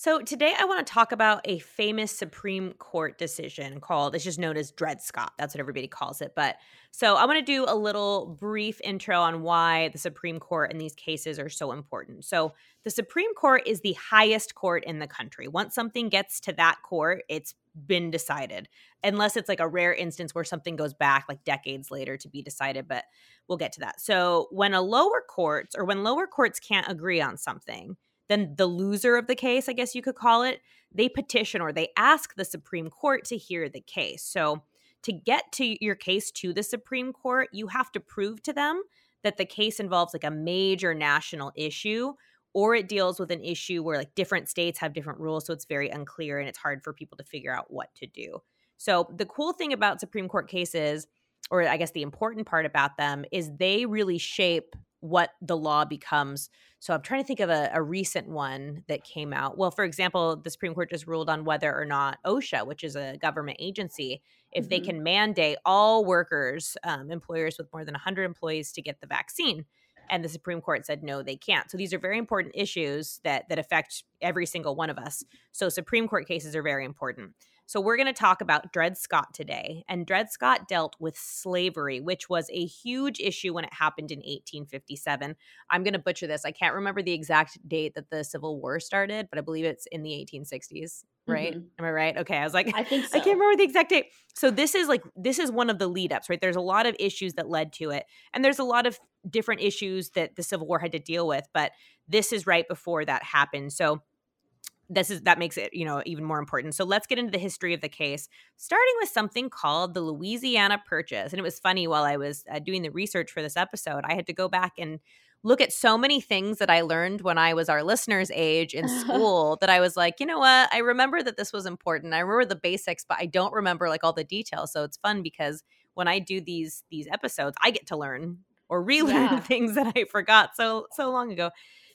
So today I want to talk about a famous Supreme Court decision called it's just known as Dred Scott. That's what everybody calls it. But so I want to do a little brief intro on why the Supreme Court and these cases are so important. So the Supreme Court is the highest court in the country. Once something gets to that court, it's been decided. Unless it's like a rare instance where something goes back like decades later to be decided, but we'll get to that. So when a lower courts or when lower courts can't agree on something, then the loser of the case, I guess you could call it, they petition or they ask the Supreme Court to hear the case. So to get to your case to the Supreme Court, you have to prove to them that the case involves like a major national issue or it deals with an issue where like different states have different rules so it's very unclear and it's hard for people to figure out what to do. So the cool thing about Supreme Court cases or I guess the important part about them is they really shape what the law becomes. So I'm trying to think of a, a, recent one that came out. Well, for example, the Supreme Court just ruled on whether or not OSHA, which is a government agency, if mm-hmm. they can mandate all workers, um, employers with more than 100 employees to get the vaccine. And the Supreme Court said no, they can't. So these are very important issues that that affect every single one of us. So Supreme Court cases are very important. So, we're going to talk about Dred Scott today. And Dred Scott dealt with slavery, which was a huge issue when it happened in 1857. I'm going to butcher this. I can't remember the exact date that the Civil War started, but I believe it's in the 1860s, right? Mm-hmm. Am I right? Okay. I was like, I think so. I can't remember the exact date. So, this is like, this is one of the lead ups, right? There's a lot of issues that led to it. And there's a lot of different issues that the Civil War had to deal with, but this is right before that happened. So, this is that makes it you know even more important. So let's get into the history of the case starting with something called the louisiana purchase. And it was funny while i was uh, doing the research for this episode i had to go back and look at so many things that i learned when i was our listeners age in school that i was like you know what? I remember that this was important. I remember the basics but i don't remember like all the details. So it's fun because when i do these these episodes i get to learn or relearn yeah. things that i forgot so so long ago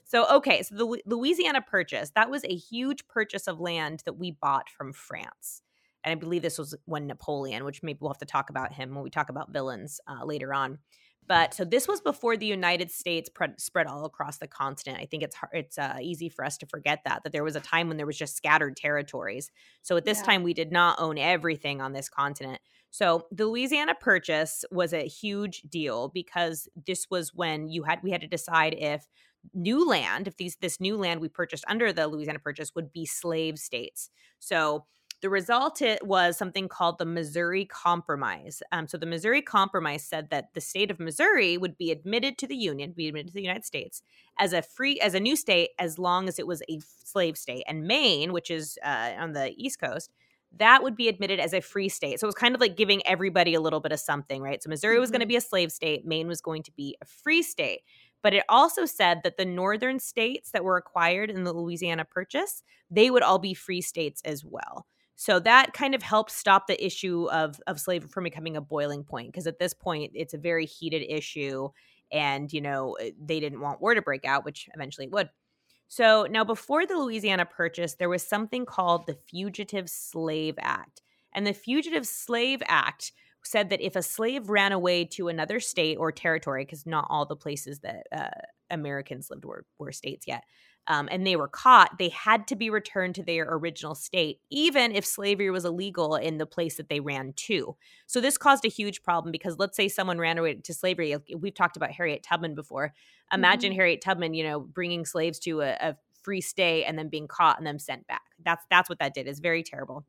so, okay, so the Louisiana Purchase, that was a huge purchase of land that we bought from France. And I believe this was when Napoleon, which maybe we'll have to talk about him when we talk about villains uh, later on. But so this was before the United States pre- spread all across the continent. I think it's hard, it's uh, easy for us to forget that that there was a time when there was just scattered territories. So at this yeah. time, we did not own everything on this continent. So the Louisiana Purchase was a huge deal because this was when you had we had to decide if new land, if these this new land we purchased under the Louisiana Purchase would be slave states. So the result it was something called the Missouri Compromise. Um, so the Missouri Compromise said that the state of Missouri would be admitted to the Union, be admitted to the United States as a free as a new state as long as it was a slave state. And Maine, which is uh, on the East Coast, that would be admitted as a free state. So it was kind of like giving everybody a little bit of something, right? So Missouri was going to mm-hmm. be a slave state, Maine was going to be a free state. But it also said that the northern states that were acquired in the Louisiana Purchase, they would all be free states as well. So that kind of helped stop the issue of, of slavery from becoming a boiling point because at this point it's a very heated issue and you know eh, they didn't want war to break out which eventually it would so now before the louisiana purchase there was something called the fugitive slave act and the fugitive slave act said that if a slave ran away to another state or territory, because not all the places that uh, Americans lived were, were states yet, um, and they were caught, they had to be returned to their original state, even if slavery was illegal in the place that they ran to. So this caused a huge problem because let's say someone ran away to slavery. We've talked about Harriet Tubman before. Imagine mm-hmm. Harriet Tubman, you know, bringing slaves to a, a free state and then being caught and then sent back. That's that's what that did. It's very terrible.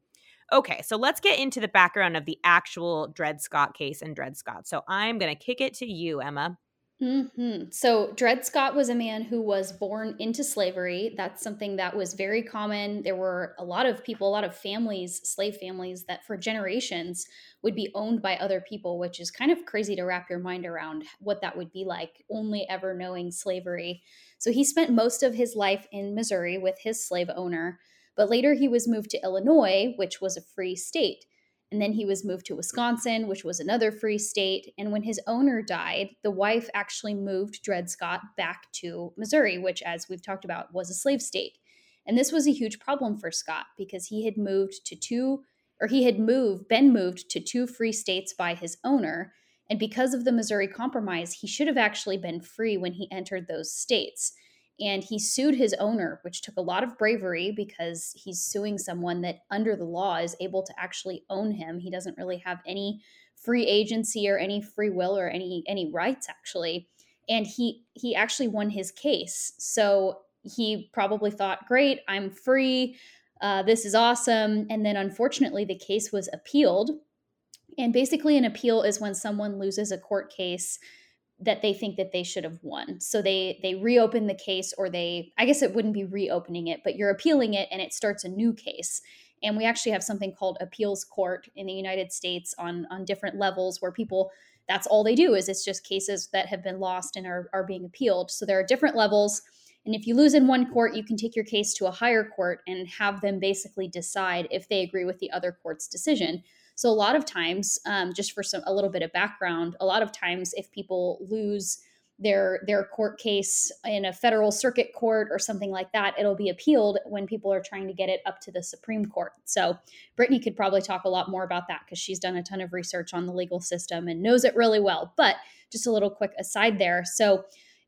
Okay, so let's get into the background of the actual Dred Scott case and Dred Scott. So I'm going to kick it to you, Emma. Mm-hmm. So Dred Scott was a man who was born into slavery. That's something that was very common. There were a lot of people, a lot of families, slave families, that for generations would be owned by other people, which is kind of crazy to wrap your mind around what that would be like, only ever knowing slavery. So he spent most of his life in Missouri with his slave owner. But later he was moved to Illinois, which was a free state. And then he was moved to Wisconsin, which was another free state. And when his owner died, the wife actually moved Dred Scott back to Missouri, which, as we've talked about, was a slave state. And this was a huge problem for Scott because he had moved to two, or he had moved, been moved to two free states by his owner. And because of the Missouri Compromise, he should have actually been free when he entered those states. And he sued his owner, which took a lot of bravery because he's suing someone that, under the law, is able to actually own him. He doesn't really have any free agency or any free will or any any rights actually. And he he actually won his case. So he probably thought great i'm free. Uh, this is awesome. And then unfortunately the case was appealed. And basically an appeal is when someone loses a court case that they think that they should have won. So they they reopen the case or they i guess it wouldn't be reopening it but you're appealing it and it starts a new case. And we actually have something called appeals court in the united states on on different levels where people that's all they do is it's just cases that have been lost and are, are being appealed. So there are different levels. And if you lose in one court you can take your case to a higher court and have them basically decide if they agree with the other court's decision so a lot of times um, just for some a little bit of background a lot of times if people lose their their court case in a federal circuit court or something like that it'll be appealed when people are trying to get it up to the supreme court. So brittany could probably talk a lot more about that because she's done a ton of research on the legal system and knows it really well. But just a little quick aside there. So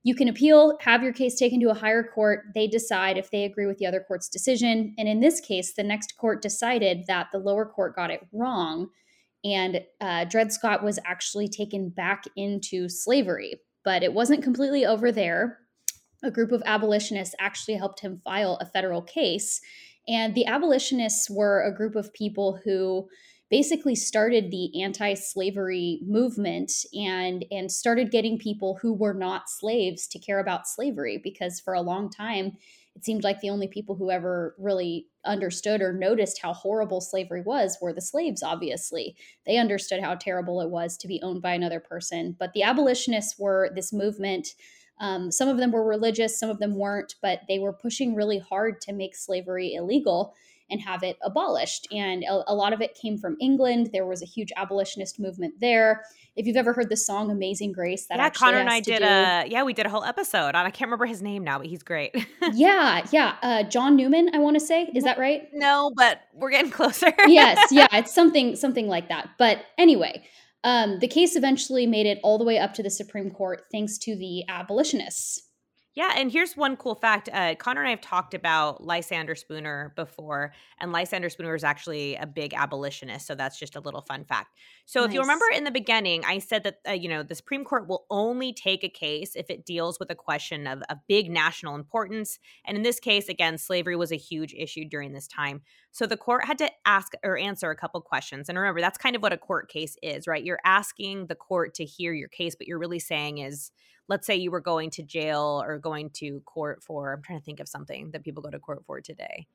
you can appeal have your case taken to a higher court they decide if they agree with the other court's decision and in this case the next court decided that the lower court got it wrong and uh, dred scott was actually taken back into slavery but it wasn't completely over there. A group of abolitionists actually helped him file a federal case. And the abolitionists were a group of people who basically started the anti-slavery movement and and started getting people who were not slaves to care about slavery because for a long time it seemed like the only people who ever really understood or noticed how horrible slavery was were the slaves, obviously. They understood how terrible it was to be owned by another person. But the abolitionists were this movement. Um, some of them were religious, some of them weren't, but they were pushing really hard to make slavery illegal and have it abolished. And a, a, lot of it came from England. There was a huge abolitionist movement there. If you've ever heard the song "Amazing Grace," that yeah, Connor and I did do, a yeah, we did a whole episode on. I can't remember his name now, but he's great. yeah, yeah, uh, John Newman. I want to say, is that right? No, but we're getting closer. yes, yeah, it's something something like that. But anyway. Um, the case eventually made it all the way up to the Supreme Court thanks to the abolitionists. Yeah, and here's one cool fact. Uh, Connor and I have talked about Lysander Spooner before, and Lysander Spooner is actually a big abolitionist. So that's just a little fun fact. So nice. if you remember in the beginning, I said that uh, you know the Supreme Court will only take a case if it deals with a question of, of big national importance, and in this case, again, slavery was a huge issue during this time. So the court had to ask or answer a couple questions. And remember, that's kind of what a court case is, right? You're asking the court to hear your case, but you're really saying is let's say you were going to jail or going to court for i'm trying to think of something that people go to court for today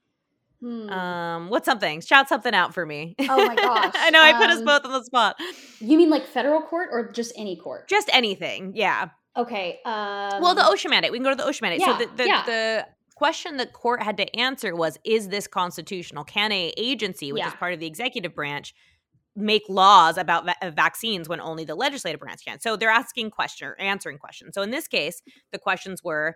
hmm. um what's something shout something out for me oh my gosh i know i put us um, both on the spot you mean like federal court or just any court just anything yeah okay um, well the OSHA mandate we can go to the OSHA mandate yeah, so the the, yeah. the question the court had to answer was is this constitutional can a agency which yeah. is part of the executive branch make laws about va- uh, vaccines when only the legislative branch can. So they're asking question or answering questions. So in this case, the questions were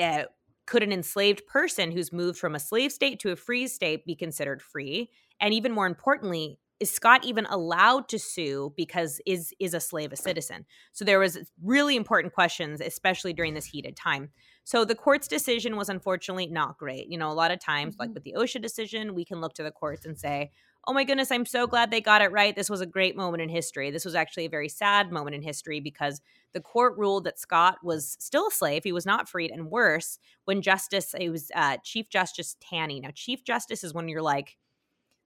uh, could an enslaved person who's moved from a slave state to a free state be considered free? And even more importantly, is Scott even allowed to sue because is is a slave a citizen? So there was really important questions especially during this heated time. So the court's decision was unfortunately not great. You know, a lot of times mm-hmm. like with the OSHA decision, we can look to the courts and say, oh my goodness, I'm so glad they got it right. This was a great moment in history. This was actually a very sad moment in history because the court ruled that Scott was still a slave. He was not freed. And worse, when Justice, it was uh, Chief Justice Taney. Now, Chief Justice is when you're like,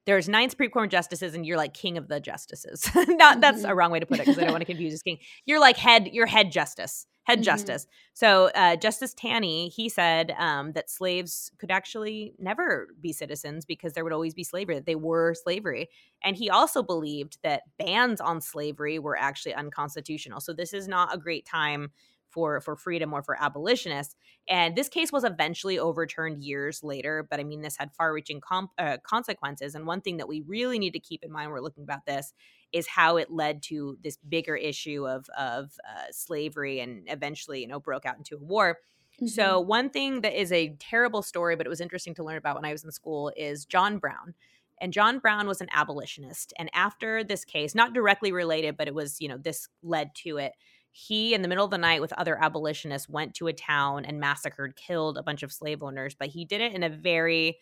there's nine Supreme Court justices, and you're like king of the justices. not that's a mm-hmm. wrong way to put it because I don't want to confuse this king. You're like head, you're head justice head mm-hmm. justice. So uh, Justice Taney, he said um, that slaves could actually never be citizens because there would always be slavery. That they were slavery, and he also believed that bans on slavery were actually unconstitutional. So this is not a great time for for freedom or for abolitionists. And this case was eventually overturned years later, but I mean, this had far-reaching com- uh, consequences. And one thing that we really need to keep in mind when we're looking about this is how it led to this bigger issue of of uh, slavery and eventually, you know, broke out into a war. Mm-hmm. So, one thing that is a terrible story, but it was interesting to learn about when I was in school, is John Brown. And John Brown was an abolitionist. And after this case, not directly related, but it was, you know, this led to it. He, in the middle of the night with other abolitionists, went to a town and massacred, killed a bunch of slave owners. But he did it in a very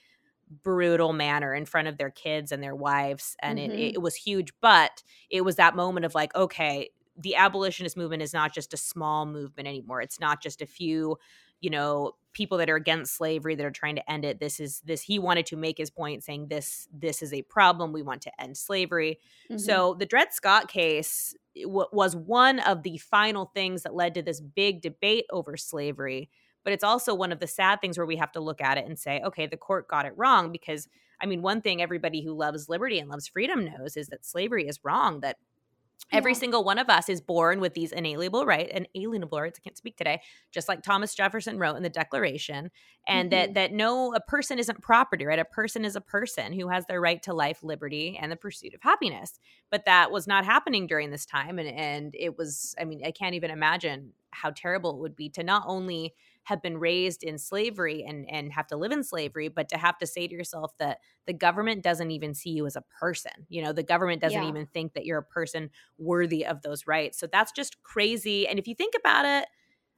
brutal manner in front of their kids and their wives. And mm-hmm. it, it was huge. But it was that moment of like, okay, the abolitionist movement is not just a small movement anymore. It's not just a few, you know, people that are against slavery that are trying to end it. This is this he wanted to make his point saying this this is a problem. We want to end slavery. Mm-hmm. So the Dred Scott case w- was one of the final things that led to this big debate over slavery. But it's also one of the sad things where we have to look at it and say, okay, the court got it wrong because I mean, one thing everybody who loves liberty and loves freedom knows is that slavery is wrong, that Every yeah. single one of us is born with these inalienable right and alienable rights. I can't speak today, just like Thomas Jefferson wrote in the Declaration, and mm-hmm. that that no a person isn't property, right? A person is a person who has their right to life, liberty, and the pursuit of happiness. But that was not happening during this time, and and it was. I mean, I can't even imagine how terrible it would be to not only have been raised in slavery and and have to live in slavery but to have to say to yourself that the government doesn't even see you as a person you know the government doesn't yeah. even think that you're a person worthy of those rights so that's just crazy and if you think about it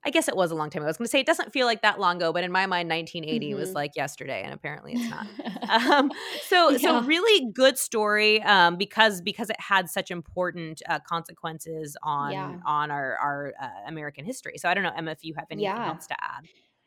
I guess it was a long time ago. I was going to say it doesn't feel like that long ago, but in my mind, 1980 mm-hmm. was like yesterday, and apparently it's not. um, so, yeah. so really good story um, because because it had such important uh, consequences on yeah. on our our uh, American history. So I don't know, Emma, if you have anything yeah. else to add.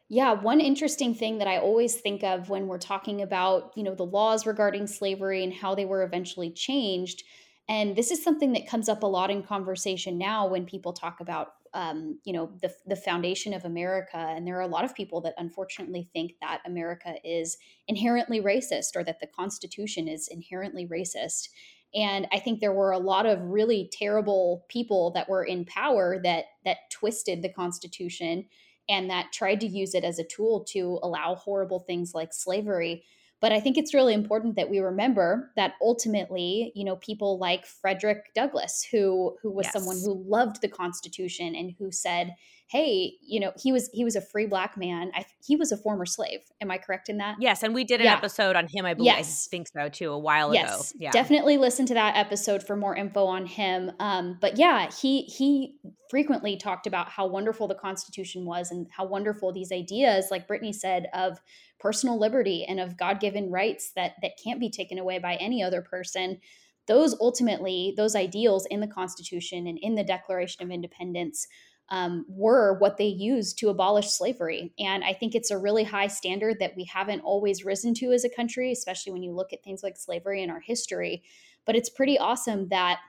Yeah, one interesting thing that I always think of when we're talking about, you know, the laws regarding slavery and how they were eventually changed, and this is something that comes up a lot in conversation now when people talk about um, you know the the foundation of America, and there are a lot of people that unfortunately think that America is inherently racist or that the Constitution is inherently racist. And I think there were a lot of really terrible people that were in power that that twisted the Constitution and that tried to use it as a tool to allow horrible things like slavery. But I think it's really important that we remember that ultimately, you know, people like Frederick Douglass, who who was yes. someone who loved the Constitution and who said, "Hey, you know, he was he was a free black man. I, he was a former slave. Am I correct in that?" Yes, and we did an yeah. episode on him. I believe. Yes. I think so too. A while yes. ago. Yeah, definitely listen to that episode for more info on him. Um, but yeah, he he frequently talked about how wonderful the Constitution was and how wonderful these ideas, like Brittany said, of personal liberty and of god-given rights that that can't be taken away by any other person those ultimately those ideals in the constitution and in the declaration of independence um, were what they used to abolish slavery. And i think it's a really high standard that we haven't always risen to as a country especially when you look at things like slavery in our history. But it's pretty awesome that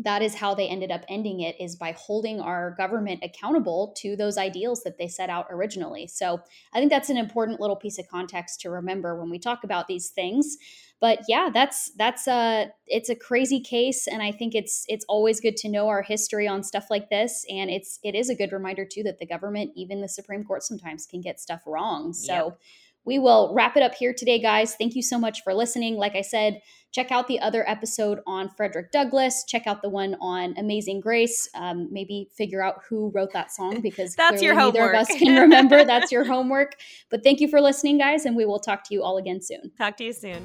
that is how they ended up ending it is by holding our government accountable to those ideals that they set out originally. So i think that's an important little piece of context to remember when we talk about these things but yeah that's that's a it's a crazy case and i think it's it's always good to know our history on stuff like this and it's it is a good reminder too that the government even the supreme court sometimes can get stuff wrong so yep we will wrap it up here today, guys. Thank you so much for listening. Like I said, check out the other episode on Frederick Douglass. Check out the one on Amazing Grace. Um, maybe figure out who wrote that song because that's your homework. neither of us can remember. that's your homework. But thank you for listening, guys, and we will talk to you all again soon. Talk to you soon.